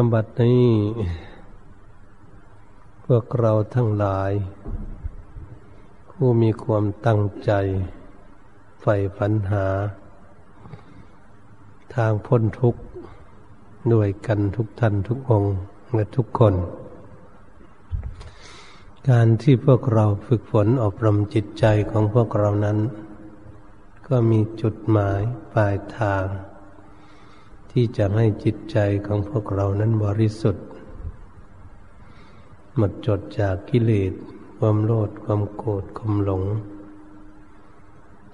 อบัดนี้พวกเราทั้งหลาย ผู้มีความตั้งใจใฝ่ฝันหา ทางพ้นทุกข์ด้วยกันทุกท่านทุกองค์และทุกคน การที่พวกเราฝึกฝนอบรมจิตใจของพวกเรานั้น ก็มีจุดหมายปลายทาง ที่จะให้จิตใจของพวกเรานั้นบริสุทธิ์ หมดจดจากกิเลสความโลภความโกรธความหลง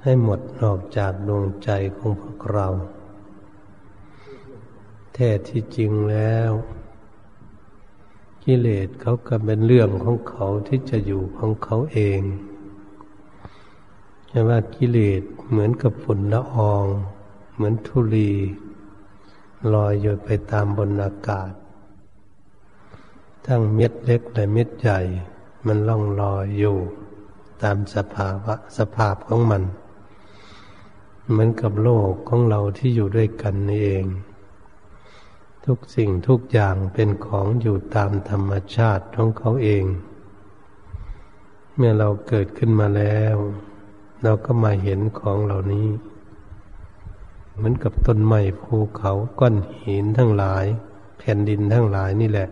ให้หมดออกจากดวงใจของพวกเรา แท้ที่จริงแล้ว กิเลสเขาก็เป็นเรื่องของเขาที่จะอยู่ของเขาเองแต่ว่ากิเลสเหมือนกับฝุ่นละออง เหมือนธุลี ลอยอยู่ไปตามบนอากาศ ทั้งเม็ดเล็กและเม็ดใหญ่ มันล่องลอยอยู่ตามสภาวะสภาพของมัน เหมือนกับโลกของเราที่อยู่ด้วยกันนี่เอง ทุกสิ่งทุกอย่างเป็นของอยู่ตามธรรมชาติของเขาเอง เมื่อเราเกิดขึ้นมาแล้ว เราก็มาเห็นของเหล่านี้ เหมือนกับต้นไม้ภูเขาก้อนหินทั้งหลาย แผ่นดินทั้งหลายนี่แหละ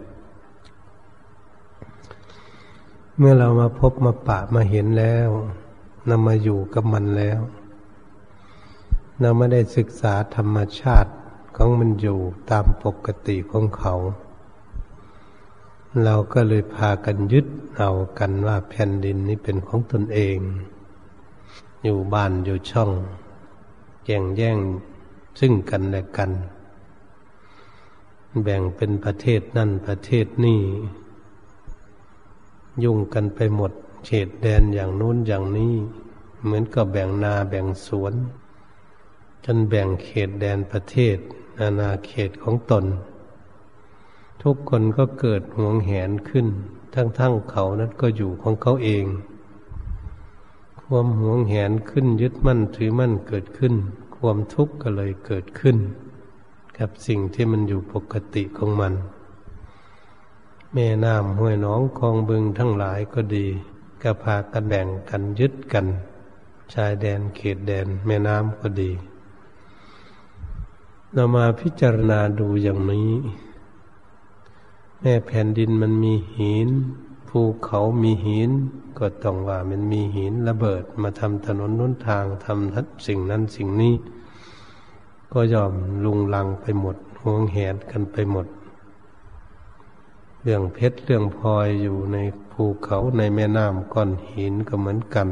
เมื่อเรามาพบมาปะมาเห็นแล้วนำมาอยู่กับมันแล้วเราไม่ได้ศึกษาธรรมชาติของมันอยู่ตามปกติของเขา เราก็เลยพากันยึดเอากันว่าแผ่นดินนี้เป็นของตนเอง อยู่บ้านอยู่ช่องแย่งแย่ง ซึ่งกันและกัน แบ่งเป็นประเทศนั่นประเทศนี่ ยุ่งกันไปหมดเขตแดนอย่างนู้นอย่างนี้ เหมือนกับแบ่งนาแบ่งสวน จนแบ่งเขตแดนประเทศนานาเขตของตน ทุกคนก็เกิดห่วงแหนขึ้น ทั้งๆเขานั้นก็อยู่ของเขาเอง ความห่วงแหนขึ้นยึดมั่นถือมั่นเกิดขึ้น ความทุกข์ก็เลยเกิดขึ้น กับสิ่งที่มันอยู่ปกติของมัน แม่น้ำห้วยน้องคลองบึงทั้งหลายก็ดีก็พากันแบ่งกันยึดกัน ชายแดนเขตแดน แม่น้ำก็ดีเรามาพิจารณาดูอย่างนี้ แม่แผ่นดินมันมีหิน ภูเขามีหิน ก็ต้องว่ามันมีหินระเบิดมาทำถนนนุนทางทำทัสิ่งนั้นสิ่งนี้ ก็ยอมลุงลังไปหมดห่วงแหนกันไปหมด เรื่องเพชรเรื่องพลอยอยู่ในภูเขาในแม่น้ำก้อนหินก็เหมือนกัน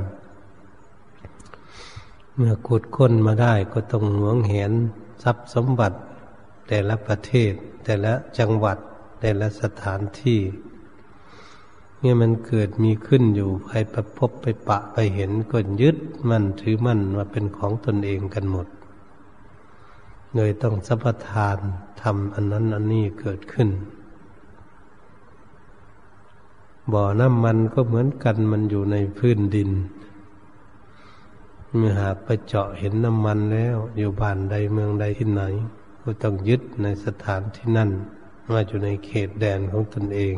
เมื่อขุดค้นมาได้ก็ต้องหวงแหนทรัพย์สมบัติ แต่ละประเทศ แต่ละจังหวัดแต่ละสถานที่ เนี่ยมันเกิดมีขึ้นอยู่ไปประพบไปปะไปเห็นก็ยึดมั่นถือมั่นว่าเป็นของตนเองกันหมดเลยต้องสัพทานทำอันนั้นอันนี้เกิดขึ้น บ่อน้ำมันก็เหมือนกันมันอยู่ในพื้นดินเมื่อหากไปเจาะเห็นน้ำมันแล้ว อยู่บ้านใดเมืองใดที่ไหน ก็ต้องยึดในสถานที่นั่นว่าอยู่ในเขตแดนของตนเอง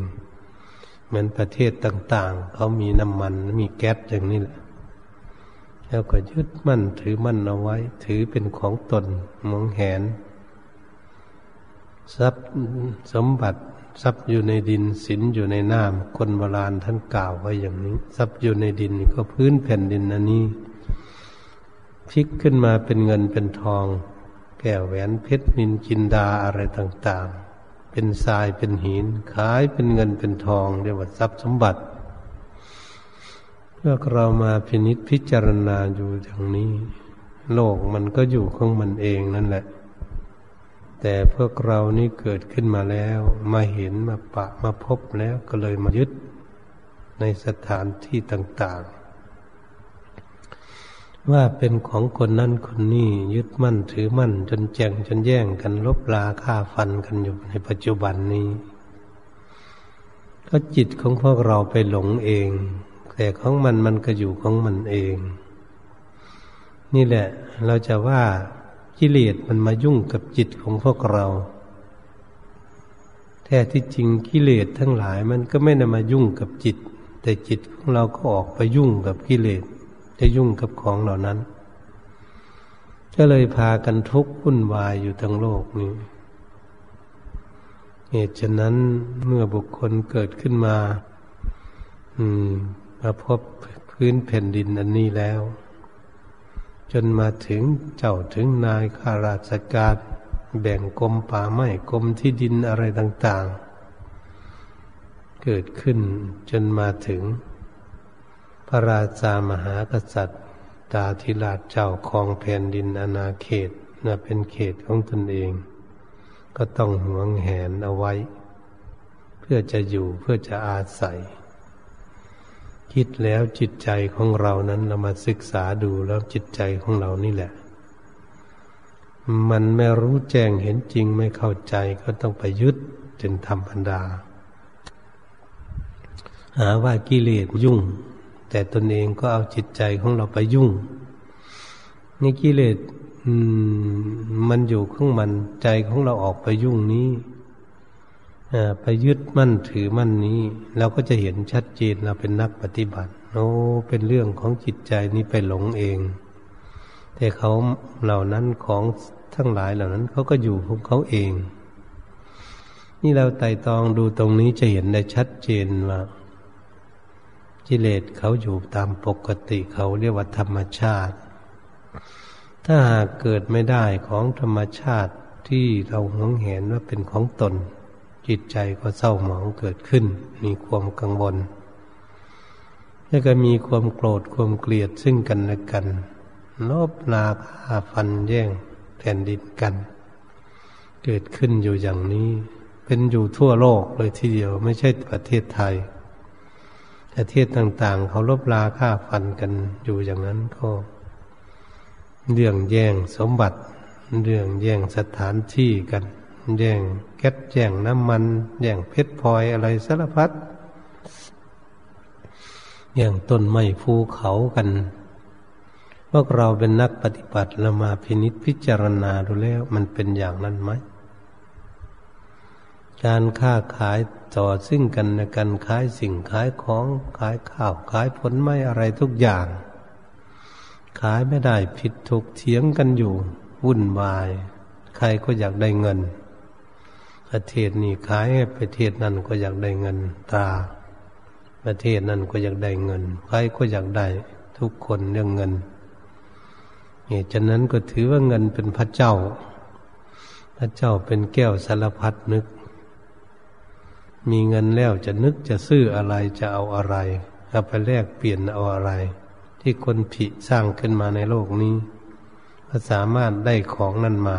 มือนประเทศต่างๆ เขามีน้ำมันมีแก๊สอย่างนี้แหละแล้วก็ยึดมั่นถือมั่นเอาไว้ ถือเป็นของตนมองแหน ทรัพย์สมบัติทรัพย์อยู่ในดินสินอยู่ในน้ำคนโบราณท่านกล่าวไว้อย่างนี้ ทรัพย์อยู่ในดินก็พื้นแผ่นดินอันนี้พลิกขึ้นมาเป็นเงินเป็นทอง แก้วแหวนเพชรนินจินดาอะไรต่าง ๆ เป็นทรายเป็นหิน ขายเป็นเงินเป็นทองเรียกว่าทรัพย์สมบัติเพื่อเรามาพินิจพิจารณาอยู่อย่างนี้ โลกมันก็อยู่ของมันเองนั่นแหละ แต่พวกเรานี่เกิดขึ้นมาแล้ว มาเห็นมาปะมาพบแล้วก็เลยมายึดในสถานที่ต่าง ๆ ว่าเป็นของคนนั้นคนนี้ยึดมั่นถือมั่น จนแจงจนแย่งกันลบลาฆ่าฟันกันอยู่ในปัจจุบันนี้ ก็จิตของพวกเราไปหลงเอง แต่ของมันมันก็อยู่ของมันเอง นี่แหละ เราจะว่ากิเลสมันมายุ่งกับจิตของพวกเรา แท้ที่จริงกิเลสทั้งหลายมันก็ไม่ได้มายุ่งกับจิต แต่จิตของเราก็ออกไปยุ่งกับกิเลส จะยุ่งกับของเหล่านั้น ก็เลยพากันทุกข์วุ่นวายอยู่ทั้งโลกนี้เหตุฉะนั้นเมื่อบุคคลเกิดขึ้นมา อืม มาพบพื้นแผ่นดินอันนี้แล้ว จนมาถึงเจ้าถึงนายข้าราชการแบ่งกรมป่าไม้กรมที่ดินอะไรต่าง ๆ เกิดขึ้นจนมาถึง ระราชามหากษัตริย์ตาธิราชเจ้าครองแผ่นดินอนาเขตนะเป็นเขตของตนเอง ก็ต้องหวงแหนเอาไว้ เพื่อจะอยู่เพื่อจะอาศัย คิดแล้วจิตใจของเรานั้นเรามาศึกษาดูแล้วจิตใจของเรานี่แหละ มันไม่รู้แจ้งเห็นจริงไม่เข้าใจก็ต้องไปยึดจนธรรมดา หาว่ากิเลสยุ่ง แต่ตนเองก็เอาจิตใจของเราไปยุ่งนี่กิเลสมันอยู่ข้างมันใจของเราออกไปยุ่งนี้ไปยึดมั่นถือมั่นนี้ เราก็จะเห็นชัดเจนเราเป็นนักปฏิบัติโอ้เป็นเรื่องของจิตใจนี้ไปหลงเอง แต่เขาเหล่านั้นของทั้งหลายเหล่านั้นเขาก็อยู่ของเขาเอง นี่เราไต่ตองดูตรงนี้จะเห็นได้ชัดเจนว่า กิเลสเขาอยู่ตามปกติเขาเรียกว่าธรรมชาติ ถ้าหากเกิดไม่ได้ของธรรมชาติที่เราหวงเห็นว่าเป็นของตน จิตใจก็เศร้าหมองเกิดขึ้น มีความกังวล แล้วก็มีความโกรธความเกลียดซึ่งกันและกันลบลาฆ่าฟันแย่งแผ่นดินกัน เกิดขึ้นอยู่อย่างนี้ เป็นอยู่ทั่วโลกเลยทีเดียวไม่ใช่ประเทศไทย ประเทศต่าง ๆ เขาลบลาฆ่าฟันกันอยู่อย่างนั้นก็เรื่องแย่งสมบัติ เรื่องแย่งสถานที่กัน แย่งแก๊สแย่งน้ำมัน แย่งเพชรพลอยอะไรสารพัดแย่งต้นไม้ภูเขากัน พวกเราเป็นนักปฏิบัติเรามาพินิษพิจารณาดูแล้วมันเป็นอย่างนั้นไหมการค้าขาย ต่อซึ่งกันและกันขายสิ่งขายของขายข้าวขายผลไม้อะไรทุกอย่าง ขายไม่ได้ผิดถูกเถียงกันอยู่ วุ่นวาย ใครก็อยากได้เงิน ประเทศนี้ขายประเทศนั้นก็อยากได้เงินตา ประเทศนั้นก็อยากได้เงิน ใครก็อยากได้ทุกคนเรื่องเงินเหตุฉะนั้นก็ถือว่าเงินเป็นพระเจ้า พระเจ้าเป็นแก้วสารพัดนึก มีเงินแล้วจะนึกจะซื้ออะไรจะเอาอะไรเอาไปแลกเปลี่ยนเอาอะไร ที่คนผิสร้างขึ้นมาในโลกนี้ก็สามารถได้ของนั้นมา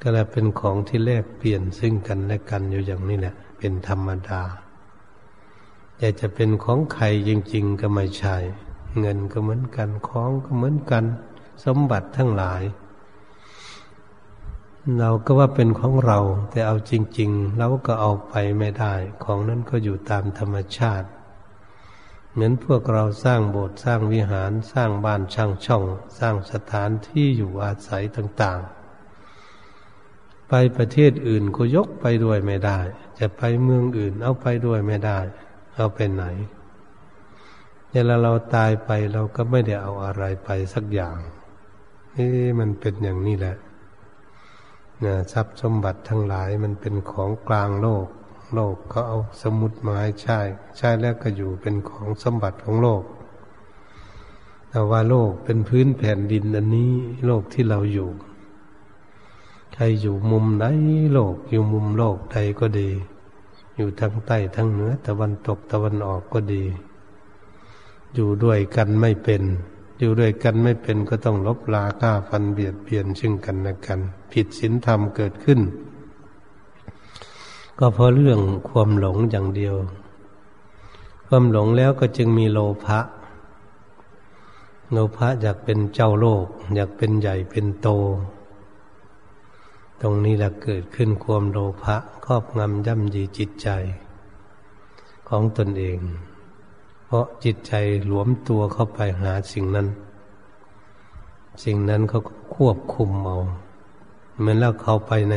ก็เลยเป็นของที่แลกเปลี่ยนซึ่งกันและกันอยู่อย่างนี้แหละ เป็นธรรมดาแต่จะเป็นของใครจริง ๆ ก็ไม่ใช่ เงินก็เหมือนกันของก็เหมือนกัน สมบัติทั้งหลาย เราก็ว่าเป็นของเรา แต่เอาจริง ๆ เราก็เอาไปไม่ได้ ของนั้นก็อยู่ตามธรรมชาติ เหมือนพวกเราสร้างโบสถ์สร้างวิหารสร้างบ้านช่างช่อง สร้างสถานที่อยู่อาศัยต่างๆ ไปประเทศอื่นก็ยกไปด้วยไม่ได้ จะไปเมืองอื่นเอาไปด้วยไม่ได้ เอาไปไหนเวลาเราตายไปเราก็ไม่ได้เอาอะไรไปสักอย่างนี่มันเป็นอย่างนี้แหละ นะทรัพย์สมบัติทั้งหลายมันเป็นของกลางโลก โลกเขาเอาสมุดมาให้ใช้ใช้แล้วก็อยู่เป็นของสมบัติของโลกแต่ว่าโลกเป็นพื้นแผ่นดินอันนี้โลกที่เราอยู่ ใครอยู่มุมไหนโลกอยู่มุมโลกใดก็ดี อยู่ทางใต้ทางเหนือตะวันตกตะวันออกก็ดี อยู่ด้วยกันไม่เป็น อยู่ด้วยกันไม่เป็นก็ต้องลบลาฆ่าฟันเบียดเบียนซึ่งกันและกัน ผิดศีลธรรมเกิดขึ้น ก็เพราะเรื่องความหลงอย่างเดียว ความหลงแล้วก็จึงมีโลภะโลภะอยากเป็นเจ้าโลก อยากเป็นใหญ่เป็นโต ตรงนี้แหละเกิดขึ้นความโลภะครอบงำย่ำยีจิตใจ ของตนเอง เพราะจิตใจหลวมตัวเข้าไปหาสิ่งนั้น สิ่งนั้นเขาควบคุมเอาเหมือนแล้วเขาไปใน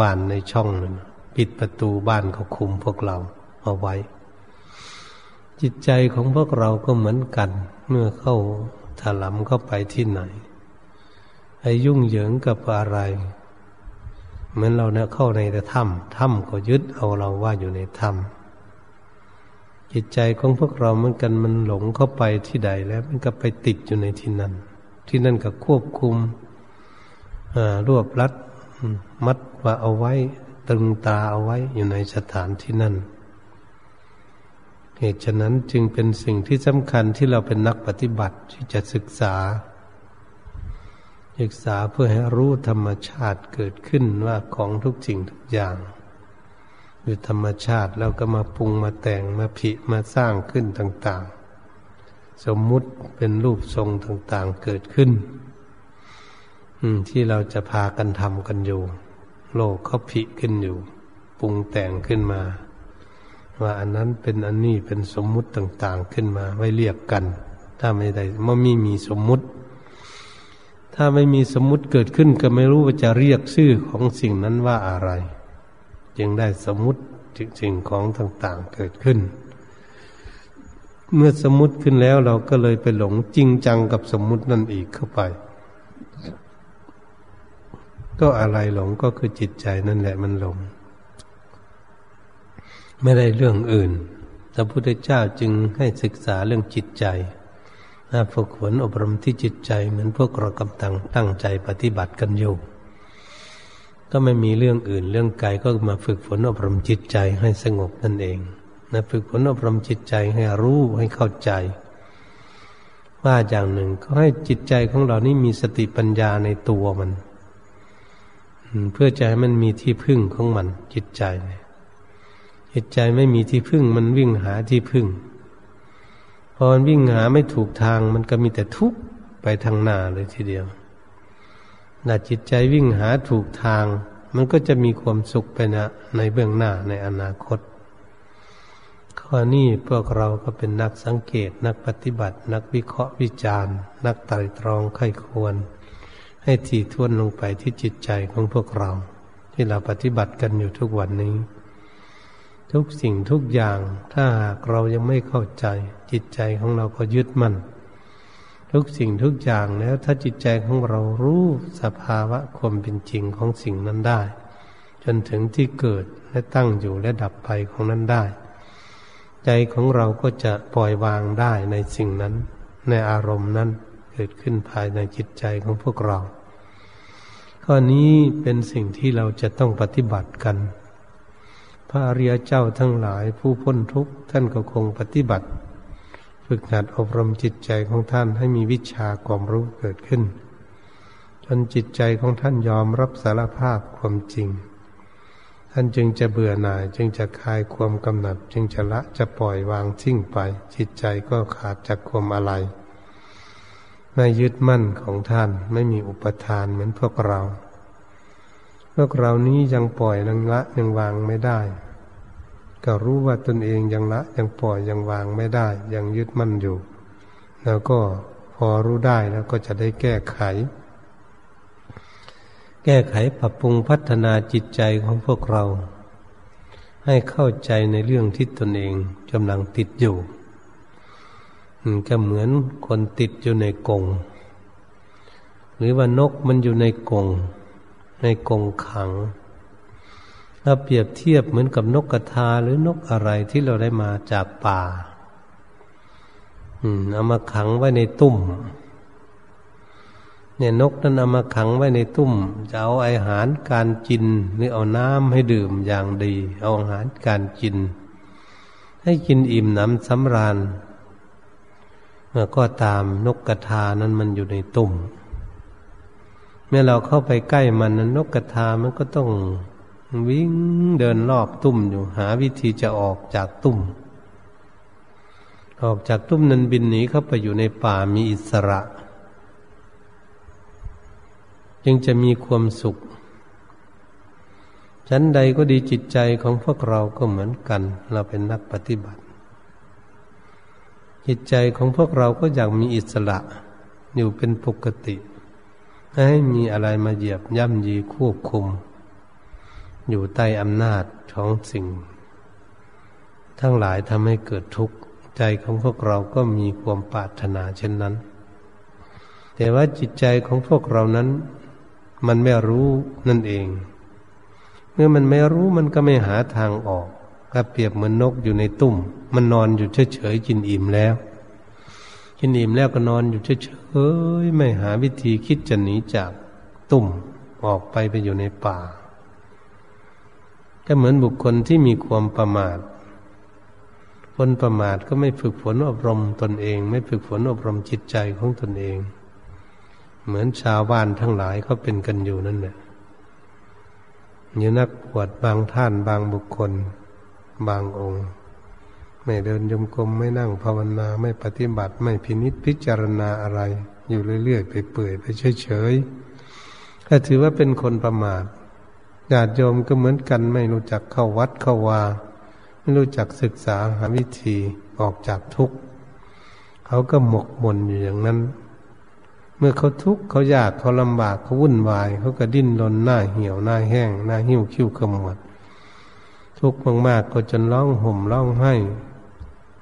บ้านในช่องนึงปิดประตูบ้านเขาคุมพวกเราเอาไว้ จิตใจของพวกเราก็เหมือนกัน เมื่อเข้าถลำเข้าไปที่ไหนไอ้ยุ่งเหยิงกับอะไร เหมือนเราเนี่ยเข้าในแต่ถ้ำถ้ำก็ยึดเอาเราว่าอยู่ในถ้ำ จิตใจของพวกเราเหมือนกันมันหลงเข้าไปที่ใดแล้วมันก็ไปติดอยู่ในที่นั้น ที่นั่นก็ควบคุมรวบรัดมัดว่าเอาไว้ตึงตาเอาไว้อยู่ในสถานที่นั่นเหตุฉะนั้นจึงเป็นสิ่งที่สำคัญที่เราเป็นนักปฏิบัติที่จะศึกษา ศึกษาเพื่อให้รู้ธรรมชาติเกิดขึ้นว่าของทุกสิ่งทุกอย่าง อยู่ธรรมชาติแล้วก็มาปรุงมาแต่งมาผิมาสร้างขึ้นต่าง ๆ สมมุติเป็นรูปทรงต่าง ๆ เกิดขึ้นที่เราจะพากันทำกันอยู่ โลกเขาผิขึ้นอยู่ ปรุงแต่งขึ้นมา ว่าอันนั้นเป็นอันนี้เป็นสมมุติต่าง ๆ ขึ้นมา ไว้เรียกกัน ถ้าไม่ได้ไม่มีมีสมมุติ ถ้าไม่มีสมมุติเกิดขึ้นก็ไม่รู้ว่าจะเรียกชื่อของสิ่งนั้นว่าอะไร จึงได้สมมติสิ่งของต่าง ๆ เกิดขึ้น เมื่อสมมติขึ้นแล้วเราก็เลยไปหลงจริงจังกับสมมตินั่นอีกเข้าไป ก็อะไรหลงก็คือจิตใจนั่นแหละมันหลง ไม่ได้เรื่องอื่นพระพุทธเจ้าจึงให้ศึกษาเรื่องจิตใจฝึกฝนอบรมที่จิตใจเหมือนพวกเรากำลังตั้งใจปฏิบัติกันอยู่ ก็ไม่มีเรื่องอื่นเรื่องกายก็มาฝึกฝนอบรมจิตใจให้สงบนั่นเองนะฝึกฝนอบรมจิตใจให้รู้ให้เข้าใจ ว่าอย่างหนึ่งก็ให้จิตใจของเรานี่มีสติปัญญาในตัวมัน เพื่อจะให้มันมีที่พึ่งของมัน จิตใจจิตใจไม่มีที่พึ่ง มันวิ่งหาที่พึ่งพอมันวิ่งหาไม่ถูกทางมันก็มีแต่ทุกข์ไปทางหน้าเลยทีเดียว ถ้าจิตใจวิ่งหาถูกทาง มันก็จะมีความสุขไปนะในเบื้องหน้าในอนาคต ข้อนี้พวกเราก็เป็นนักสังเกต นักปฏิบัติ นักวิเคราะห์วิจารณ์ นักไตรตรองไข้ควร ให้ถี่ทวนลงไปที่จิตใจของพวกเรา ที่เราปฏิบัติกันอยู่ทุกวันนี้ ทุกสิ่งทุกอย่างถ้าหากเรายังไม่เข้าใจ จิตใจของเราก็ยึดมั่น ทุกสิ่งทุกอย่างแล้วถ้าจิตใจของเรารู้สภาวะความเป็นจริงของสิ่งนั้นได้ จนถึงที่เกิดและตั้งอยู่และดับไปของนั้นได้ ใจของเราก็จะปล่อยวางได้ในสิ่งนั้น ในอารมณ์นั้นเกิดขึ้นภายในจิตใจของพวกเรา ข้อนี้เป็นสิ่งที่เราจะต้องปฏิบัติกัน พระอริยเจ้าทั้งหลายผู้พ้นทุกข์ท่านก็คงปฏิบัติ ฝึกหัดอบรมจิตใจของท่านให้มีวิชาความรู้เกิดขึ้น จนจิตใจของท่านยอมรับสารภาพความจริง ท่านจึงจะเบื่อหน่ายจึงจะคลายความกำหนัด จึงจะละจะปล่อยวางทิ้งไป จิตใจก็ขาดจากความอะไรไม่ยึดมั่นของท่านไม่มีอุปทานเหมือนพวกเรา พวกเรานี้ยังปล่อยยังละยังวางไม่ได้ ก็รู้ว่าตนเองยังละยังปล่อยยังวางไม่ได้ ยังยึดมั่นอยู่ แล้วก็พอรู้ได้แล้วก็จะได้แก้ไข แก้ไขปรับปรุงพัฒนาจิตใจของพวกเรา ให้เข้าใจในเรื่องที่ตนเองกำลังติดอยู่ก็เหมือนคนติดอยู่ในกงหรือว่านกมันอยู่ในกงในกงขัง ถ้าเปรียบเทียบเหมือนกับนกกระทาหรือนกอะไรที่เราได้มาจากป่า อืมเอามาขังไว้ในตุ้มเนี่ยนกนั้นเอามาขังไว้ในตุ้มจะเอาอาหารการกินหรือเอาน้ำให้ดื่มอย่างดี เอาอาหารการกิน ให้กินอิ่มหนำสำราญเมื่อก็ตามนกกระทานั้นมันอยู่ในตุ่ม เมื่อเราเข้าไปใกล้มันนั้นนกกระทามันก็ต้อง วิ่งเดินรอบตุ่มอยู่ หาวิธีจะออกจากตุ่ม ออกจากตุ่มนั้นบินหนีเข้าไปอยู่ในป่ามีอิสระ จึงจะมีความสุข ชั้นใดก็ดีจิตใจของพวกเราก็เหมือนกัน เราเป็นนักปฏิบัติ จิตใจของพวกเราก็อยากมีอิสระ อยู่เป็นปกติ ให้มีอะไรมาเหยียบย่ำยีควบคุม อยู่ใต้อำนาจของสิ่ง ทั้งหลายทำให้เกิดทุกข์ ใจของพวกเราก็มีความปรารถนาเช่นนั้น แต่ว่าจิตใจของพวกเรานั้น มันไม่รู้นั่นเอง เมื่อมันไม่รู้มันก็ไม่หาทางออกก็เปรียบเหมือนนกอยู่ในตุ่ม มันนอนอยู่เฉยๆกินอิ่มแล้ว กินอิ่มแล้วก็นอนอยู่เฉยๆไม่หาวิธีคิดจะหนีจากตุ่มออกไปไปอยู่ในป่า ก็เหมือนบุคคลที่มีความประมาท คนประมาทก็ไม่ฝึกฝนอบรมตนเอง ไม่ฝึกฝนอบรมจิตใจของตนเอง เหมือนชาวบ้านทั้งหลายเขาเป็นกันอยู่นั่นแหละมีนักบวชบางท่านบางบุคคล บางองค์ ไม่เดินยมกลมไม่นั่งภาวนาไม่ปฏิบัติไม่พินิษพิจารณาอะไร อยู่เรื่อยๆไปเปื่อยไปเฉยๆก็ถือว่าเป็นคนประมาท ญาติโยมก็เหมือนกันไม่รู้จักเข้าวัดเข้าวา ไม่รู้จักศึกษาหาวิธีออกจากทุกข์เขาก็หมกมุ่นอยู่อย่างนั้น เมื่อเขาทุกข์เขายากเขาลำบากเขาวุ่นวาย เขาก็ดิ้นรนหน้าเหี่ยวหน้าแห้งหน้าหิ้วคิ้วขมวด ทุกข์มากๆก็จนร้องห่มร้องไห้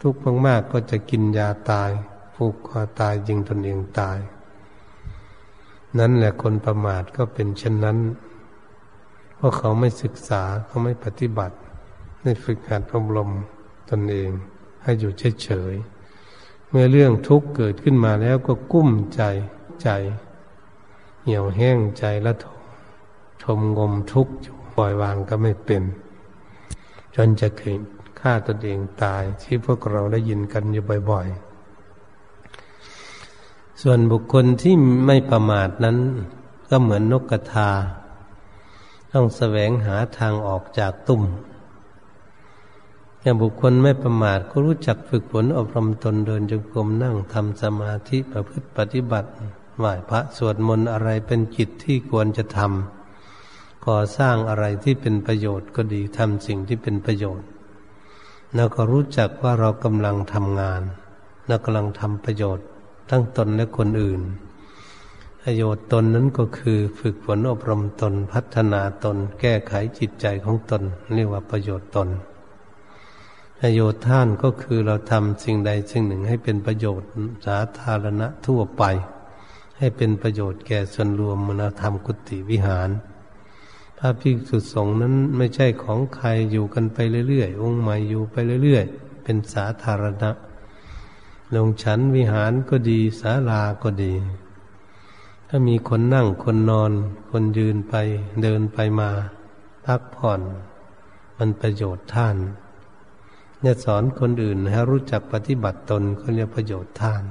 ทุกข์มากๆก็จะกินยาตายผูกคอตายยิงตนเองตาย นั่นแหละคนประมาทก็เป็นเช่นนั้น เพราะเขาไม่ศึกษาเขาไม่ปฏิบัติไม่ฝึกหัดอบรมตนเอง ให้อยู่เฉยๆเมื่อเรื่องทุกข์เกิดขึ้นมาแล้วก็กุ้มใจใจ เหี่ยวแห้งใจและทมทมงมทุกข์อยู่ปล่อยวางก็ไม่เป็น จนจะเกิดฆ่าตนเองตายที่พวกเราได้ยินกันอยู่บ่อย ๆ ส่วนบุคคลที่ไม่ประมาทนั้น ก็เหมือนนกกระทา ต้องแสวงหาทางออกจากตุ่มอย่างบุคคลไม่ประมาทก็รู้จักฝึกฝนอบรมตนเดินจงกรมนั่งทำสมาธิประพฤติปฏิบัติไหว้พระสวดมนต์อะไรเป็นกิจที่ควรจะทำก่อสร้างอะไรที่เป็นประโยชน์ก็ดีทำสิ่งที่เป็นประโยชน์ แล้วก็รู้จักว่าเรากำลังทำงานแล้วกำลังทำประโยชน์ ทั้งตนและคนอื่น ประโยชน์ตนนั้นก็คือฝึกฝนอบรมตนพัฒนาตน แก้ไขจิตใจของตน เรียกว่าประโยชน์ตน ประโยชน์ท่านก็คือเราทำสิ่งใดสิ่งหนึ่งให้เป็นประโยชน์สาธารณะทั่วไป ให้เป็นประโยชน์แก่ส่วนรวมมนธรรมกุฏิวิหารพระภิกษุสงฆ์นั้นไม่ใช่ของใครอยู่กันไปเรื่อยๆองค์ใหม่อยู่ไปเรื่อยๆ เป็นสาธารณะ ลงฉันวิหารก็ดีศาลาก็ดี ถ้ามีคนนั่งคนนอน คนยืนไป เดินไปมาพักผ่อน มันประโยชน์ท่านเนี่ยสอนคนอื่นให้รู้จักปฏิบัติตนก็เรียกประโยชน์ท่าน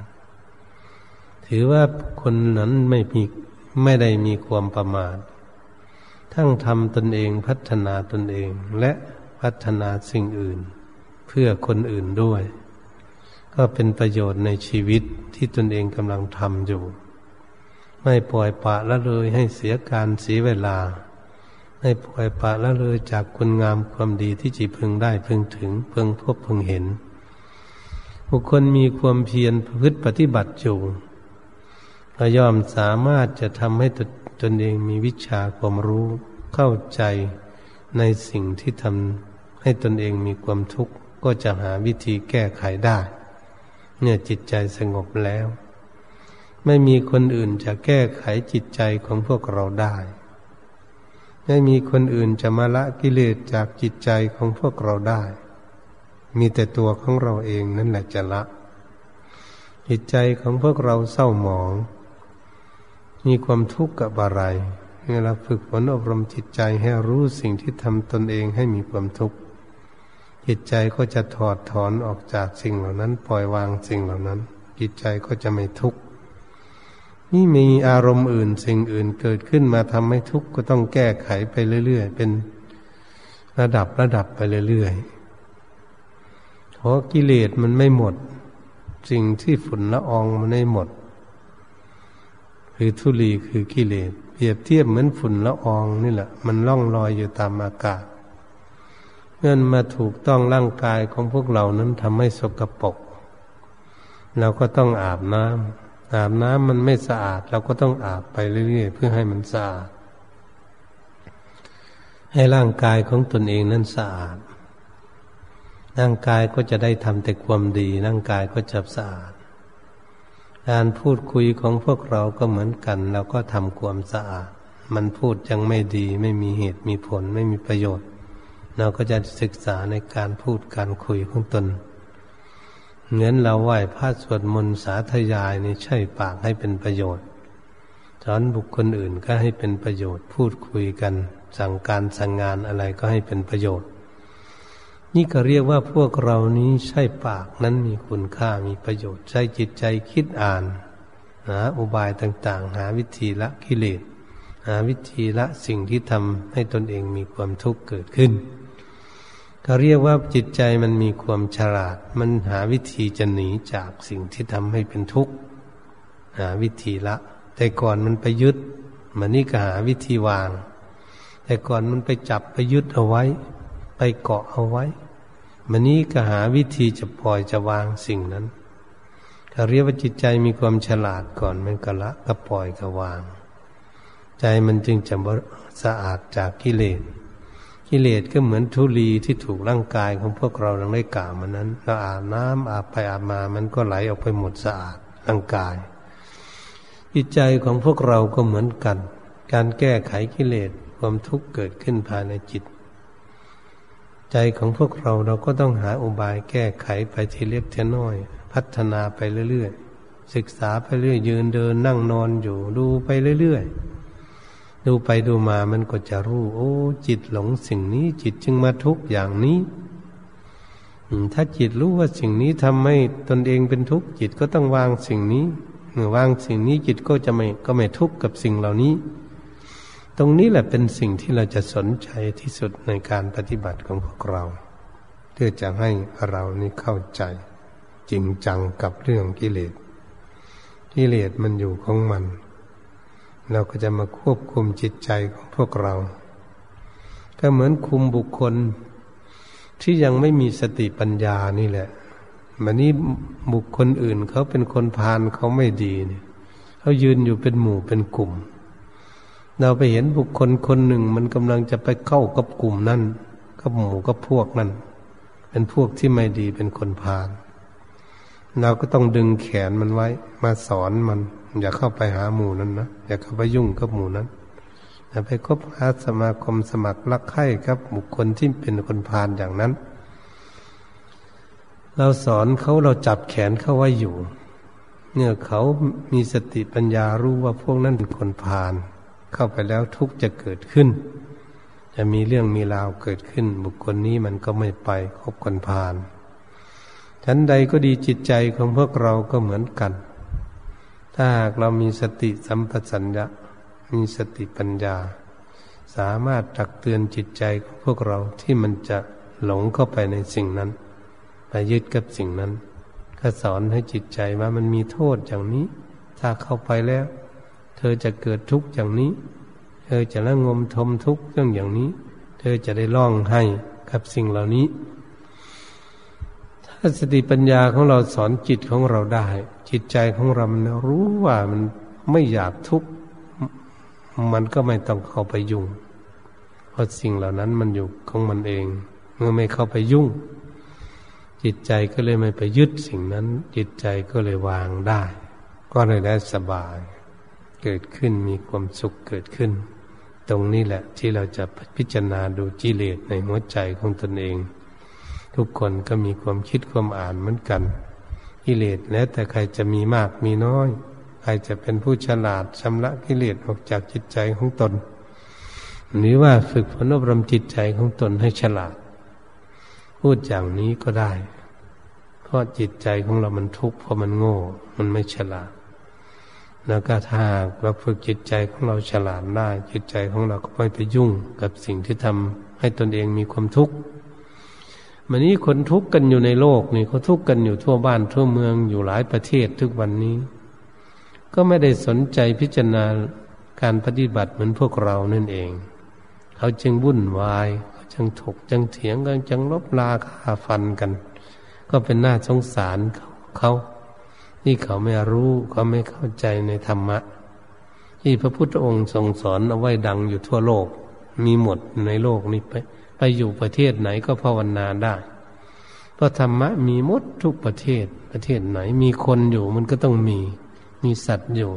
ถือว่าคนนั้นไม่มีไม่ได้มีความประมาททั้งทำตนเองพัฒนาตนเองและพัฒนาสิ่งอื่น เพื่อคนอื่นด้วย ก็เป็นประโยชน์ในชีวิตที่ตนเองกำลังทำอยู่ ไม่ปล่อยปะละเลยให้เสียการเสียเวลาไม่ปล่อยปะละเลยจากคุณงามความดีที่จีพึงได้พึงถึงพึงพบพึงเห็น บุคคลมีความเพียรพฤติปฏิบัติอยู่ก็ย่อมสามารถจะทำให้ตนเองมีวิชาความรู้เข้าใจในสิ่งที่ทำให้ตนเองมีความทุกข์ก็จะหาวิธีแก้ไขได้เนี่ยจิตใจสงบแล้ว ไม่มีคนอื่นจะแก้ไขจิตใจของพวกเราได้ ไม่มีคนอื่นจะมาละกิเลสจากจิตใจของพวกเราได้ มีแต่ตัวของเราเองนั่นแหละจะละ จิตใจของพวกเราเศร้าหมอง มีความทุกข์กับอะไรเวลาฝึกฝนอบรมจิตใจให้รู้สิ่งที่ทำตนเองให้มีความทุกข์จิตใจก็จะถอดถอนออกจากสิ่งเหล่านั้น ปล่อยวางสิ่งเหล่านั้น จิตใจก็จะไม่ทุกข์ นี่มีอารมณ์อื่นสิ่งอื่นเกิดขึ้นมาทำให้ทุกข์ก็ต้องแก้ไขไปเรื่อย ๆ เป็นระดับระดับไปเรื่อยๆเพราะกิเลสมันไม่หมด สิ่งที่ฝุ่นละอองมันไม่หมด คือทุลีคือกิเลสเปรียบเทียบเหมือนฝุ่นละอองนี่แหละ มันล่องลอยอยู่ตามอากาศเมื่อมาถูกต้องร่างกายของพวกเรานั้นทำให้สกปรกเราก็ต้องอาบน้ำ อาบน้ำมันไม่สะอาด เราก็ต้องอาบไปเรื่อยๆเพื่อให้มันสะอาด ให้ร่างกายของตนเองนั้นสะอาด ร่างกายก็จะได้ทำแต่ความดี ร่างกายก็จะสะอาด การพูดคุยของพวกเราก็เหมือนกัน เราก็ทำความสะอาด มันพูดยังไม่ดี ไม่มีเหตุมีผล ไม่มีประโยชน์ เราก็จะศึกษาในการพูดการคุยของตน เหมือนเราไหว้พระสวดมนต์สาธยายนี่ใช่ปากให้เป็นประโยชน์สอนบุคคลอื่นก็ให้เป็นประโยชน์พูดคุยกัน สั่งการสั่งงานอะไรก็ให้เป็นประโยชน์ นี่ก็เรียกว่าพวกเรานี้ใช่ปากนั้นมีคุณค่ามีประโยชน์ ใช้จิตใจคิดอ่านหาอุบายต่างๆ หาวิธีละกิเลสหาวิธีละสิ่งที่ทำให้ตนเองมีความทุกข์เกิดขึ้นก็ เรียกว่าจิตใจมันมีความฉลาด มันหาวิธีจะหนีจากสิ่งที่ทำให้เป็นทุกข์ หาวิธีละ แต่ก่อนมันไปยึดมันนี่ก็หาวิธีวาง แต่ก่อนมันไปจับไปยึดเอาไว้ ไปเกาะเอาไว้มันนี้ก็หาวิธีจะปล่อยจะวางสิ่งนั้นเขาเรียกว่าจิตใจมีความฉลาดก่อนมันก็ละก็ปล่อยก็วาง ใจมันจึงจะสะอาดจากกิเลส กิเลสก็เหมือนทุลีที่ถูกร่างกายของพวกเราดังได้กล่าวมานั้นเราอาบน้ำอาบไปอาบมา มันก็ไหลออกไปหมดสะอาดร่างกาย จิตใจของพวกเราก็เหมือนกัน การแก้ไขกิเลสความทุกข์เกิดขึ้นภายในจิต ใจของพวกเราเราก็ต้องหาอุบายแก้ไขไปทีเล็กทีน้อย พัฒนาไปเรื่อยๆศึกษาไปเรื่อยยืนเดินนั่งนอนอยู่ดูไปเรื่อยๆ ดูไปดูมามันก็จะรู้ โอ้ จิตหลงสิ่งนี้ จิตจึงมาทุกข์อย่างนี้ถ้าจิตรู้ว่าสิ่งนี้ทำให้ตนเองเป็นทุกข์จิตก็ต้องวางสิ่งนี้เมื่อวางสิ่งนี้จิตก็จะไม่ก็ไม่ทุกข์กับสิ่งเหล่านี้ ตรงนี้แหละเป็นสิ่งที่เราจะสนใจที่สุดในการปฏิบัติของพวกเรา เพื่อจะให้เรานี่เข้าใจ จริงจังกับเรื่องกิเลสกิเลสมันอยู่ของมัน เราก็จะมาควบคุมจิตใจของพวกเรา ก็เหมือนคุมบุคคลที่ยังไม่มีสติปัญญานี่แหละมันนี้บุคคลอื่นเขาเป็นคนพาลเขาไม่ดีเนี่ยเขายืนอยู่เป็นหมู่เป็นกลุ่ม เราไปเห็นบุคคลคนหนึ่งมันกำลังจะไปเข้ากับกลุ่มนั้นกับหมู่กับพวกนั้น เป็นพวกที่ไม่ดีเป็นคนพาลเราก็ต้องดึงแขนมันไว้ มาสอนมัน อย่าเข้าไปหาหมู่นั้นนะอย่าเข้าไปยุ่งกับหมู่นั้นอย่าไปคบหาสมาคมสมัครรักใคร่ครับบุคคลที่เป็นคนพาลอย่างนั้น เราสอนเขาเราจับแขนเขาไว้อยู่ เนี่ยเขามีสติปัญญารู้ว่าพวกนั้นเป็นคนพาลเข้าไปแล้วทุกจะเกิดขึ้น จะมีเรื่องมีราวเกิดขึ้น บุคคลนี้มันก็ไม่ไปคบคนพาลชั้นใดก็ดีจิตใจของพวกเราก็เหมือนกัน ถ้าหากเรามีสติสัมปชัญญะมีสติปัญญา สามารถตักเตือนจิตใจของพวกเราที่มันจะหลงเข้าไปในสิ่งนั้นไปยึดกับสิ่งนั้น ก็สอนให้จิตใจว่ามันมีโทษอย่างนี้ ถ้าเข้าไปแล้ว เธอจะเกิดทุกข์อย่างนี้ เธอจะละงมทมทุกข์เรื่องอย่างนี้ เธอจะได้ร้องให้กับสิ่งเหล่านี้ ถ้าสติปัญญาของเราสอนจิตของเราได้ จิตใจของเรามันรู้ว่ามันไม่อยากทุกข์มันก็ไม่ต้องเข้าไปยุ่ง เพราะสิ่งเหล่านั้นมันอยู่ของมันเองเมื่อไม่เข้าไปยุ่ง จิตใจก็เลยไม่ไปยึดสิ่งนั้น จิตใจก็เลยวางได้ ก็เลยได้สบาย เกิดขึ้นมีความสุขเกิดขึ้น ตรงนี้แหละที่เราจะพิจารณาดูจิเลสในหัวใจของตนเอง ทุกคนก็มีความคิดความอ่านเหมือนกันกิเลสแล้วแต่ใครจะมีมากมีน้อย ใครจะเป็นผู้ฉลาดชำระกิเลสออกจากจิตใจของตน หรือว่าฝึกฝนอบรมจิตใจของตนให้ฉลาด พูดอย่างนี้ก็ได้ เพเพราะจิตใจของเรามันทุกข์เพราะมันโง่ มันไม่ฉลาดแล้วก็ถ้าเราฝึกจิตใจของเราฉลาดได้จิตใจของเราก็ไม่ไปยุ่งกับสิ่งที่ทำให้ตนเองมีความทุกข์ มันนี้คนทุกข์กันอยู่ในโลกนี่เขาทุกข์กันอยู่ทั่วบ้านทั่วเมืองอยู่หลายประเทศทุกวันนี้ ก็ไม่ได้สนใจพิจารณาการปฏิบัติเหมือนพวกเรานั่นเอง เขาจึงวุ่นวายเขาจึงถกจึงเถียงกันจึงลบลาคาฟันกัน ก็เป็นหน้าสงสารเขาเขาที่เขาไม่รู้เขาไม่เข้าใจในธรรมะ ที่พระพุทธองค์ทรงสอนเอาไว้ดังอยู่ทั่วโลก มีหมดในโลกนี้ไป ไปอยู่ประเทศไหนก็ภาวนาได้ เพราะธรรมะมีหมดทุกประเทศ ประเทศไหนมีคนอยู่มันก็ต้องมี มีสัตว์อยู่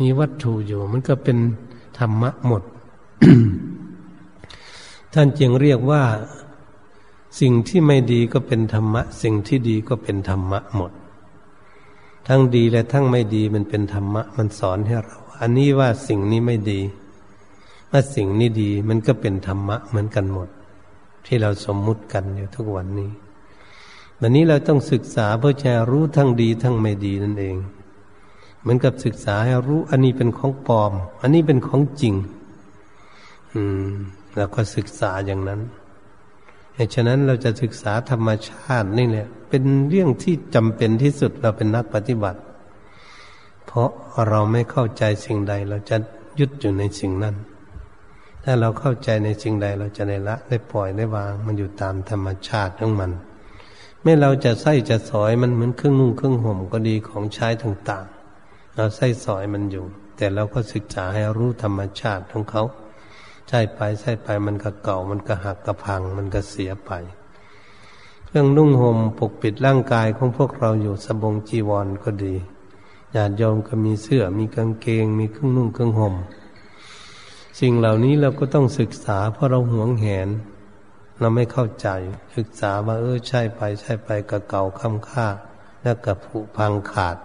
มีวัตถุอยู่ มันก็เป็นธรรมะหมด ท่านจึงเรียกว่าสิ่งที่ไม่ดีก็เป็นธรรมะ สิ่งที่ดีก็เป็นธรรมะหมด ทั้งดีและทั้งไม่ดีมันเป็นธรรมะ มันสอนให้เรา อันนี้ว่าสิ่งนี้ไม่ดี ว่าสิ่งนี้ดีมันก็เป็นธรรมะเหมือนกันหมด ที่เราสมมุติกันอยู่ทุกวันนี้วันนี้เราต้องศึกษาเพื่อจะรู้ทั้งดีทั้งไม่ดีนั่นเอง เหมือนกับศึกษาให้รู้อันนี้เป็นของปลอม อันนี้เป็นของจริง อืมเราก็ศึกษาอย่างนั้นฉะนั้นเราจะศึกษาธรรมชาตินี่แหละเป็นเรื่องที่จำเป็นที่สุดเราเป็นนักปฏิบัติ เพราะเราไม่เข้าใจสิ่งใดเราจะยึดอยู่ในสิ่งนั้น ถ้าเราเข้าใจในสิ่งใดเราจะได้ละได้ปล่อยได้วาง มันอยู่ตามธรรมชาติของมันไม่เราจะใส่จะสอยมันเหมือนเครื่องนุ่งเครื่องห่มก็ดีของใช้ต่างๆ เราใส่สอยมันอยู่ แต่เราก็ศึกษาให้รู้ธรรมชาติของเขาใช่ไปใช่ไปมันก็เก่ามันก็หักกระพังมันก็เสียไปเครื่องนุ่งห่มปกปิดร่างกายของพวกเราอยู่สบงจีวรก็ดีญาติโยมก็มีเสื้อมีกางเกง มีเครื่องนุ่งเครื่องห่ม สิ่งเหล่านี้เราก็ต้องศึกษา เพราะเราหวงแหน เราไม่เข้าใจ ศึกษาว่าเออใช่ไป ใช่ไปกระเก่าคำค่า แล้วกับผุพังขาด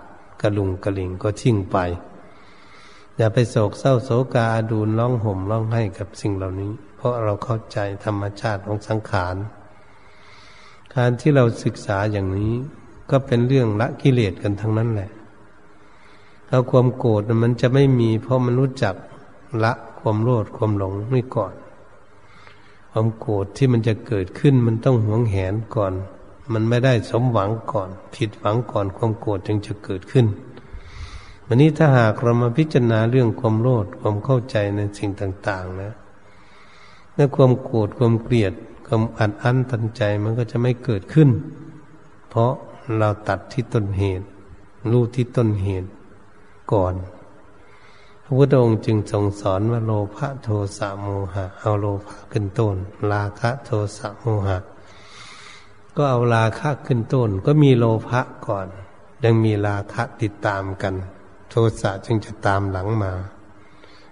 กระลุงกระลิงก็ทิ้งไป อย่าไปโศกเศร้าโศกาอดูลร้องห่มร้องไห้กับสิ่งเหล่านี้ เพราะเราเข้าใจธรรมชาติของสังขารการที่เราศึกษาอย่างนี้ ก็เป็นเรื่องละกิเลสกันทั้งนั้นแหละแล้วความโกรธมันจะไม่มี เพราะมันรู้จักละ ความโลภความหลงนี่ก่อน ความโกรธที่มันจะเกิดขึ้นมันต้องหวงแหนก่อน มันไม่ได้สมหวังก่อน ผิดหวังก่อนความโกรธจึงจะเกิดขึ้นวันนี้ถ้าหากเรามาพิจารณาเรื่องความโลภความเข้าใจในสิ่งต่าง ๆ นะและความโกรธความเกลียดความอัดอั้นตันใจมันก็จะไม่เกิดขึ้น เพราะเราตัดที่ต้นเหตุ รู้ที่ต้นเหตุก่อน พระพุทธองค์จึงทรงสอนว่าโลภะโทสะโมหะ เอาโลภะขึ้นต้น ราคะโทสะโมหะ ก็เอาราคะขึ้นต้น ก็มีโลภะก่อน ยังมีราคะติดตามกัน โทสะจึงจะตามหลังมา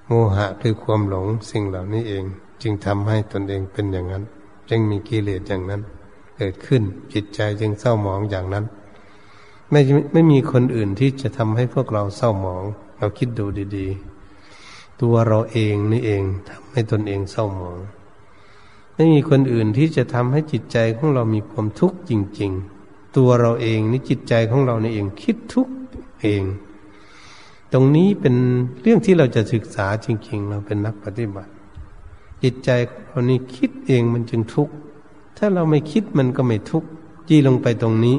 โมหะคือความหลงสิ่งเหล่านี้เอง จึงทำให้ตนเองเป็นอย่างนั้น จึงมีกิเลสอย่างนั้น เกิดขึ้นจิตใจจึงเศร้าหมองอย่างนั้น ไม่ไม่มีคนอื่นที่จะทำให้พวกเราเศร้าหมอง เราคิดดูดีๆ ตัวเราเองนี่เองทำให้ตนเองเศร้าหมองไม่มีคนอื่นที่จะทำให้จิตใจของเรามีความทุกข์จริง ๆ ตัวเราเองนี่จิตใจของเราในเองคิดทุกข์เอง ตรงนี้เป็นเรื่องที่เราจะศึกษาจริง ๆ เราเป็นนักปฏิบัติ จิตใจของเรานี่คิดเองมันจึงทุกข์ถ้าเราไม่คิดมันก็ไม่ทุกข์จี้ลงไปตรงนี้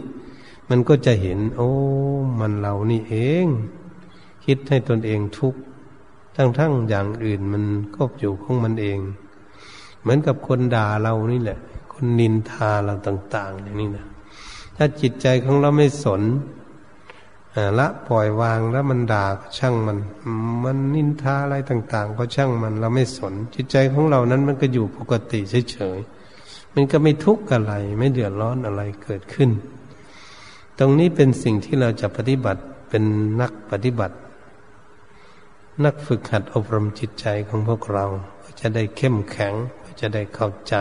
มันก็จะเห็น โอ้ มันเรานี่เอง คิดให้ตนเองทุกข์ทั้งๆอย่างอื่นมันก็อยู่ของมันเอง เหมือนกับคนด่าเรานี่แหละ คนนินทาเราต่าง ๆ อย่างนี้นะถ้าจิตใจของเราไม่สนละปล่อยวางแล้วมันด่าก็ช่างมัน มันนินทาอะไรต่าง ๆ ก็ช่างมันเราไม่สน จิตใจของเรานั้นมันก็อยู่ปกติเฉยๆมันก็ไม่ทุกข์อะไร ไม่เดือดร้อนอะไรเกิดขึ้น ตรงนี้เป็นสิ่งที่เราจะปฏิบัติเป็นนักปฏิบัติ นักฝึกหัดอบรมจิตใจของพวกเราจะได้เข้มแข็งจะได้เข้าใจ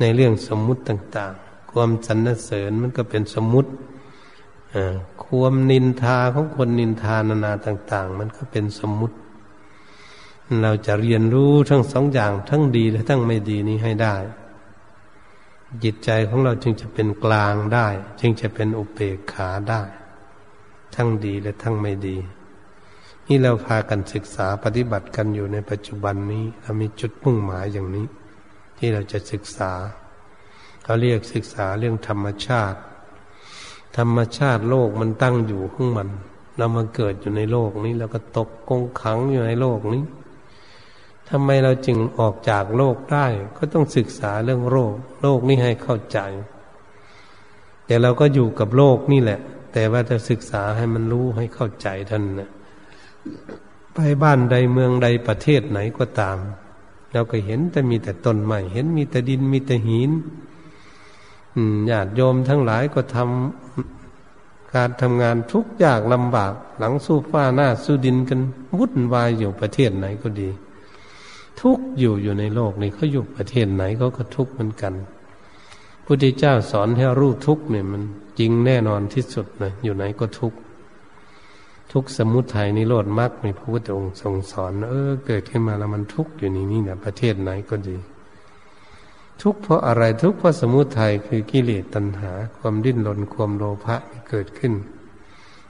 ในเรื่องสมมุติต่าง ๆ ความสรรเสริญมันก็เป็นสมมุติความนินทาของคนนินทานานาต่าง ๆ มันก็เป็นสมมุติ เราจะเรียนรู้ทั้งสองอย่างทั้งดีและทั้งไม่ดีนี้ให้ได้ จิตใจของเราจึงจะเป็นกลางได้ จึงจะเป็นอุเบกขาได้ ทั้งดีและทั้งไม่ดี นี่เราพากันศึกษาปฏิบัติกันอยู่ในปัจจุบันนี้เรามีจุดมุ่งหมายอย่างนี้ ที่เราจะศึกษาเขาเรียกศึกษาเรื่องธรรมชาติ ธรรมชาติโลกมันตั้งอยู่ของมัน เรามาเกิดอยู่ในโลกนี้แล้วก็ตกกงขังอยู่ในโลกนี้ทำไมเราจึงออกจากโลกได้ ก็ต้องศึกษาเรื่องโรคโลกนี้ให้เข้าใจ แต่เราก็อยู่กับโลกนี่แหละ แต่ว่าจะศึกษาให้มันรู้ให้เข้าใจท่านนะ ไปบ้านใดเมืองใดประเทศไหนก็ตาม เราก็เห็นแต่มีแต่ต้นไม้เห็นมีแต่ดินมีแต่หินญาติโยมทั้งหลายก็ทำการทำงานทุกอย่างลำบาก หลังสู้ฟ้าหน้าสู้ดินกันวุ่นวายอยู่ประเทศไหนก็ดี ทุกอยู่อยู่ในโลกนี้เขาอยู่ประเทศไหนเขาก็ทุกเหมือนกันพุทธเจ้าสอนให้รู้ทุกเนี่ยมันจริงแน่นอนที่สุดเลยอยู่ไหนก็ทุก ทุกสมุทัยนิโรธมรรคมีพระพุทธองค์ทรงสอน เออ เกิดขึ้นมาแล้วมันทุกข์อยู่นี่นี่เนี่ยประเทศไหนก็ดี ทุกเพราะอะไรทุกเพราะสมุทัยคือกิเลสตัณหา ความดิ้นรนความโลภะเกิดขึ้น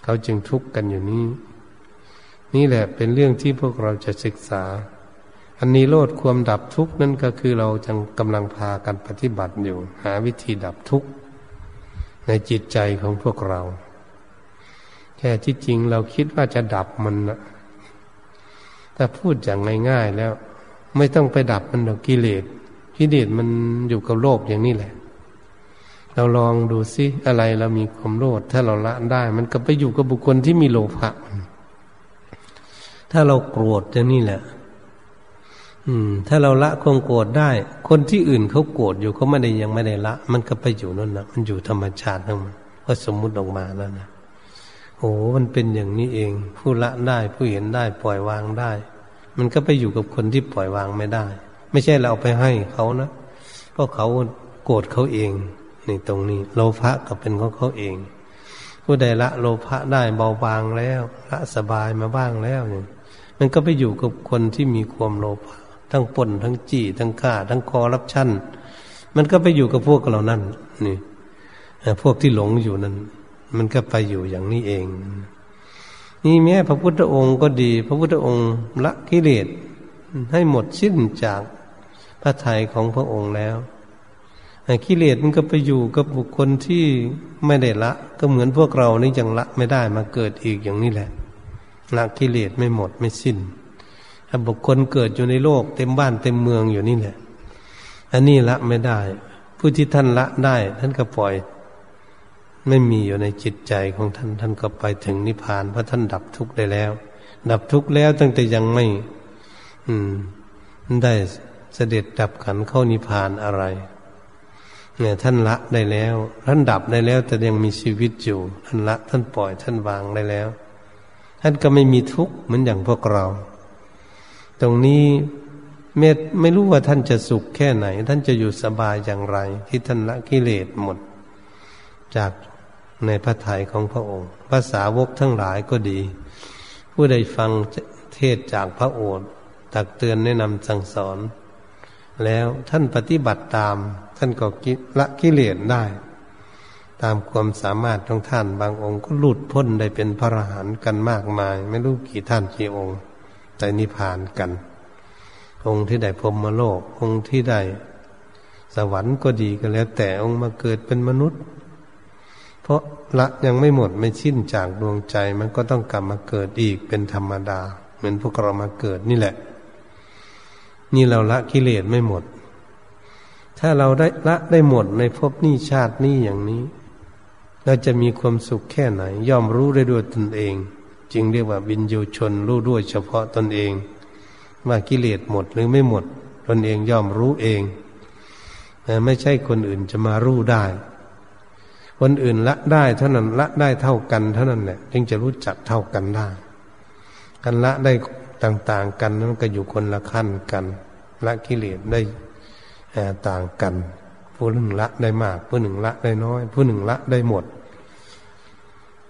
เขาจึงทุกข์กันอยู่นี้นี่แหละเป็นเรื่องที่พวกเราจะศึกษา อันนี้โลดความดับทุกข์นั่นก็คือเราจังกำลังพากันปฏิบัติอยู่ หาวิธีดับทุกข์ในจิตใจของพวกเรา แค่ที่จริงเราคิดว่าจะดับมันนะถ้าพูดอย่างง่าย ๆ แล้ว ไม่ต้องไปดับมันดอกกิเลสกิเลสมันอยู่กับโลกอย่างนี้แหละ เราลองดูซิอะไรเรามีความโลภถ้าเราละได้ มันก็ไปอยู่กับบุคคลที่มีโลภะถ้าเราโกรธอย่างนี้แหละ อืม ถ้าเราละความโกรธได้ คนที่อื่นเขาโกรธอยู่เขาไม่ได้ยังไม่ได้ละ มันก็ไปอยู่นั่นนะมันอยู่ธรรมชาติทั้งมันก็สมมุติออกมาแล้วนะ โอ้มันเป็นอย่างนี้เอง ผู้ละได้ผู้เห็นได้ปล่อยวางได้ มันก็ไปอยู่กับคนที่ปล่อยวางไม่ได้ ไม่ใช่เราเอาไปให้เขานะเพราะเขาโกรธเขาเองนี่ตรงนี้ โลภะก็เป็นของเขาเอง ผู้ใดละโลภะได้เบาบางแล้วละสบายมาบ้างแล้วเนี่ยมันก็ไปอยู่กับคนที่มีความโลภะทั้งปนทั้งจี้ทั้งฆ่า ทั้งคอรับชั่นมันก็ไปอยู่กับพวกเรานั่นนี่พวกที่หลงอยู่นั้น มันก็ไปอยู่อย่างนี้เอง นี่แม้พระพุทธองค์ก็ดี พระพุทธองค์ละกิเลสให้หมดสิ้นจากพระทัยของพระองค์แล้วกิเลสมันก็ไปอยู่กับบุคคลที่ไม่ได้ละ ก็เหมือนพวกเรานี่ยังละไม่ได้มาเกิดอีกอย่างนี้แหละละกิเลสไม่หมดไม่สิ้นถ้าบุคคลเกิดอยู่ในโลก เต็มบ้านเต็มเมืองอยู่นี่แหละ อันนี้ละไม่ได้ ผู้ที่ท่านละได้ ท่านก็ปล่อย ไม่มีอยู่ในจิตใจของท่านท่านก็ไปถึงนิพพานเพราะท่านดับทุกข์ได้แล้ว ดับทุกข์แล้วตั้งแต่ยังไม่ อืม ได้เสด็จดับขันเข้านิพพานอะไร เนี่ย ท่านละได้แล้ว ท่านดับได้แล้ว แต่ยังมีชีวิตอยู่ ท่านละ ท่านปล่อยท่านวางได้แล้ว ท่านก็ไม่มีทุกข์เหมือนอย่างพวกเรา ตรงนี้เมตไม่รู้ว่าท่านจะสุขแค่ไหน ท่านจะอยู่สบายอย่างไร ที่ท่านละกิเลสหมด จาก ในพระทัยของพระองค์ภาษาวกทั้งหลายก็ดี ผู้ใดฟังเทศจากพระโอษฐ์ตักเตือนแนะนำสั่งสอน แล้วท่านปฏิบัติตาม ท่านก็ละกิเลสได้ ตามความสามารถของท่านบางองค์ก็หลุดพ้นได้เป็นพระอรหันต์กันมากมาย ไม่รู้กี่ท่านกี่องค์ใจนิพพานกัน องค์ที่ได้พรมโลกองค์ที่ได้สวรรค์ก็ดีก็แล้ว แต่องค์มาเกิดเป็นมนุษย์ เพราะละยังไม่หมดไม่ชิ้นจากดวงใจ มันก็ต้องกลับมาเกิดอีกเป็นธรรมดา เหมือนพวกเรามาเกิดนี่แหละ นี่เราละกิเลสไม่หมด ถ้าเราได้ละได้หมดในภพนี้ชาตินี้อย่างนี้ เราจะมีความสุขแค่ไหน ย่อมรู้ได้ด้วยตนเอง จึงเรียกว่าบินโยชนรู้ด้วยเฉพาะตนเอง ว่ากิเลสหมดหรือไม่หมด ตนเองย่อมรู้เองไม่ใช่คนอื่นจะมารู้ได้ คนอื่นละได้เท่านั้นละได้เท่ากันเท่านั้นแหละจึงจะรู้จักเท่ากันได้กันละได้ต่างๆกันนั้นก็อยู่คนละขั้นกันละกิเลสได้ต่างกัน ผู้หนึ่งละได้มาก ผู้หนึ่งละได้น้อย ผู้หนึ่งละได้หมด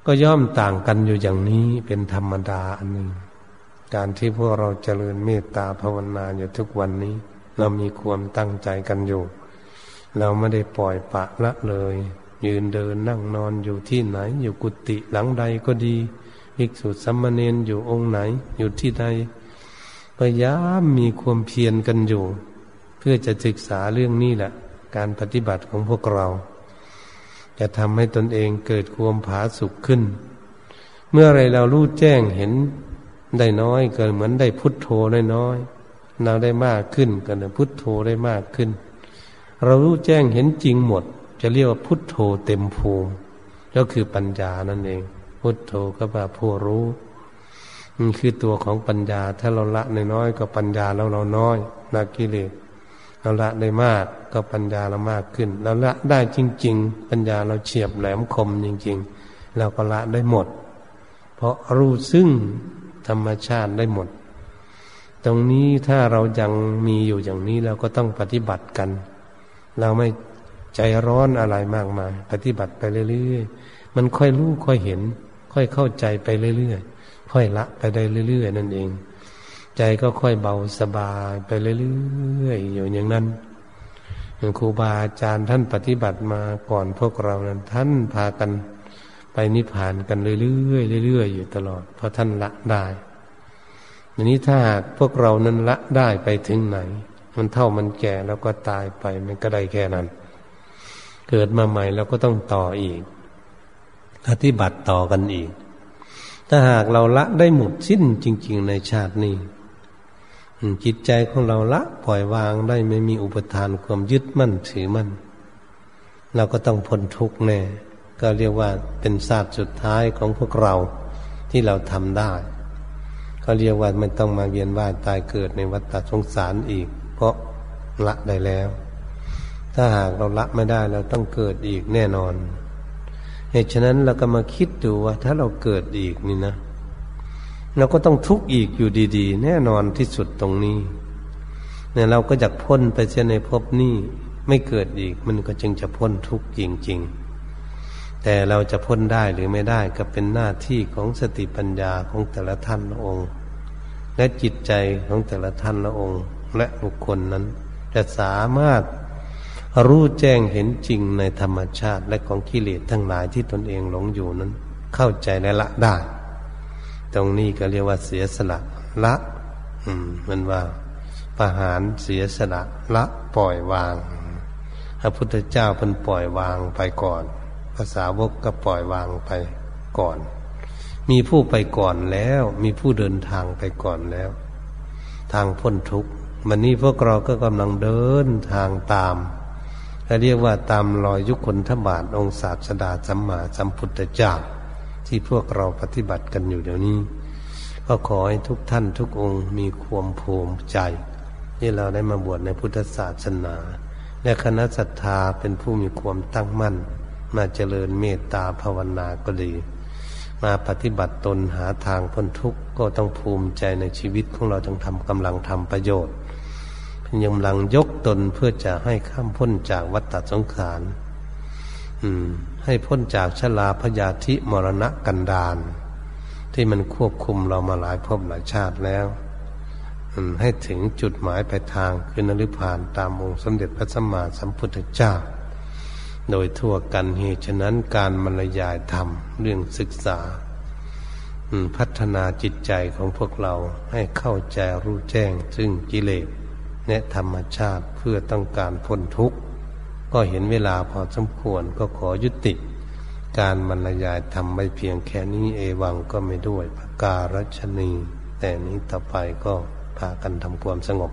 ก็ย่อมต่างกันอยู่อย่างนี้เป็นธรรมดาอันหนึ่งการที่พวกเราเจริญเมตตาภาวนาอยู่ทุกวันนี้ เรามีความตั้งใจกันอยู่ เราไม่ได้ปล่อยปะละเลย ยืนเดินนั่งนอนอยู่ที่ไหน อยู่กุฏิหลังใดก็ดีภิกษุสัมมาเนนอยู่องค์ไหน อยู่ที่ใดพยายามมีความเพียรกันอยู่ เพื่อจะศึกษาเรื่องนี้แหละ การปฏิบัติของพวกเรา จะทำให้ตนเองเกิดความผาสุกขึ้น เมื่อไรเรารู้แจ้งเห็นได้น้อยก็เหมือนได้พุทโธได้น้อยเราได้มากขึ้นก็เนพุทโธได้มากขึ้น เรารู้แจ้งเห็นจริงหมด จะเรียกว่าพุทโธเต็มภูมิก็คือปัญญานั่นเอง พุทโธก็แปลผู้รู้มันคือตัวของปัญญา ถ้าเราละในน้อยก็ปัญญาเราเราน้อยนักกิเลสเราละได้มากก็ปัญญาเรามากขึ้น เราละได้จริง ๆ ปัญญาเราเฉียบแหลมคมจริง ๆ เราก็ละได้หมด เพราะรู้ซึ่งธรรมชาติได้หมด ตรงนี้ถ้าเรายังมีอยู่อย่างนี้เราก็ต้องปฏิบัติกัน เราไม่ ใจร้อนอะไรมากมายปฏิบัติไปเรื่อยๆมันค่อยรู้ค่อยเห็น ค่อยเข้าใจไปเรื่อยๆค่อยละไปได้เรื่อยๆนั่นเอง ใจก็ค่อยเบาสบายไปเรื่อยๆอยู่อย่างนั้นครูบาอาจารย์ท่านปฏิบัติมาก่อนพวกเรานั้น ท่านพากันไปนิพพานกันเรื่อยๆเรื่อยๆอยู่ตลอด เพราะท่านละได้อันนี้ถ้าหากพวกเรานั้นละได้ไปถึงไหน มันเท่ามันแก่แล้วก็ตายไปมันก็ได้แค่นั้น เกิดมาใหม่เราก็ต้องต่ออีกปฏิบัติต่อกันอีก ถ้าหากเราละได้หมดสิ้นจริง ๆ ในชาตินี้จิตใจของเราละปล่อยวางได้ไม่มีอุปทานความยึดมั่นถือมั่นเราก็ต้องพ้นทุกข์แน่ ก็เรียกว่าเป็นศาสตร์สุดท้ายของพวกเราที่เราทำได้ ก็เรียกว่าไม่ต้องมาเวียนว่ายตายเกิดในวัฏสงสารอีก เพราะละได้แล้ว ถ้าหากเราละไม่ได้เราต้องเกิดอีกแน่นอน เหตุฉะนั้นเราก็มาคิดดูว่า ถ้าเราเกิดอีกนี่นะ เราก็ต้องทุกข์อีกอยู่ดี ๆ แน่นอนที่สุดตรงนี้เนี่ยเราก็จะพ้นไปเสียในภพนี้ไม่เกิดอีกมันก็จึงจะพ้นทุกข์จริง ๆ แต่เราจะพ้นได้หรือไม่ได้ก็เป็นหน้าที่ของสติปัญญาของแต่ละท่านละองค์ และจิตใจของแต่ละท่านละองค์ และบุคคลนั้นจะสามารถ รู้แจ้งเห็นจริงในธรรมชาติและของกิเลสทั้งหลายที่ตนเองหลงอยู่นั้น เข้าใจและละได้ ตรงนี้ก็เรียกว่าเสียสละละ อืม มันว่าประหารเสียสละละปล่อยวาง พระพุทธเจ้าเพิ่นปล่อยวางไปก่อนภาษาวกก็ปล่อยวางไปก่อน มีผู้ไปก่อนแล้ว มีผู้เดินทางไปก่อนแล้ว ทางพ้นทุกข์วันนี้พวกเราก็กำลังเดินทางตาม เรียกว่าตามรอยยุคคนทบาทองศาสดาสัมมาสัมพุทธเจ้าที่พวกเราปฏิบัติกันอยู่เดี๋ยวนี้ ก็ขอให้ทุกท่านทุกองค์มีความภูมิใจ ที่เราได้มาบวชในพุทธศาสนา และคณะศรัทธาเป็นผู้มีความตั้งมั่น มาเจริญเมตตาภาวนาก็ดี มาปฏิบัติตนหาทางพ้นทุกข์ก็ต้องภูมิใจในชีวิตของเราจงทำกำลังทำประโยชน์ ยายามยกตนเพื่อจะให้ข้ามพ้นจากวัฏสงสารให้พ้นจากชลาพยาธิมรณะกันดานที่มันควบคุมเรามาหลายภพหลายชาติแล้วให้ถึงจุดหมายปลายทางคือนริพานตามองค์สมเด็จพระสัมมาสัมพุทธเจ้า โดยทั่วกันเหตุฉะนั้นการบรรยายธรรมเรื่องศึกษาพัฒนาจิตใจของพวกเราให้เข้าใจรู้แจ้งซึ่งกิเลส และธรรมชาติเพื่อต้องการพ้นทุกข์ ก็เห็นเวลาพอสมควรก็ขอยุติ การบรรยายทำไม่เพียงแค่นี้เอวังก็ไม่ด้วยประการชนี แต่นี้ต่อไปก็พากันทำความสงบ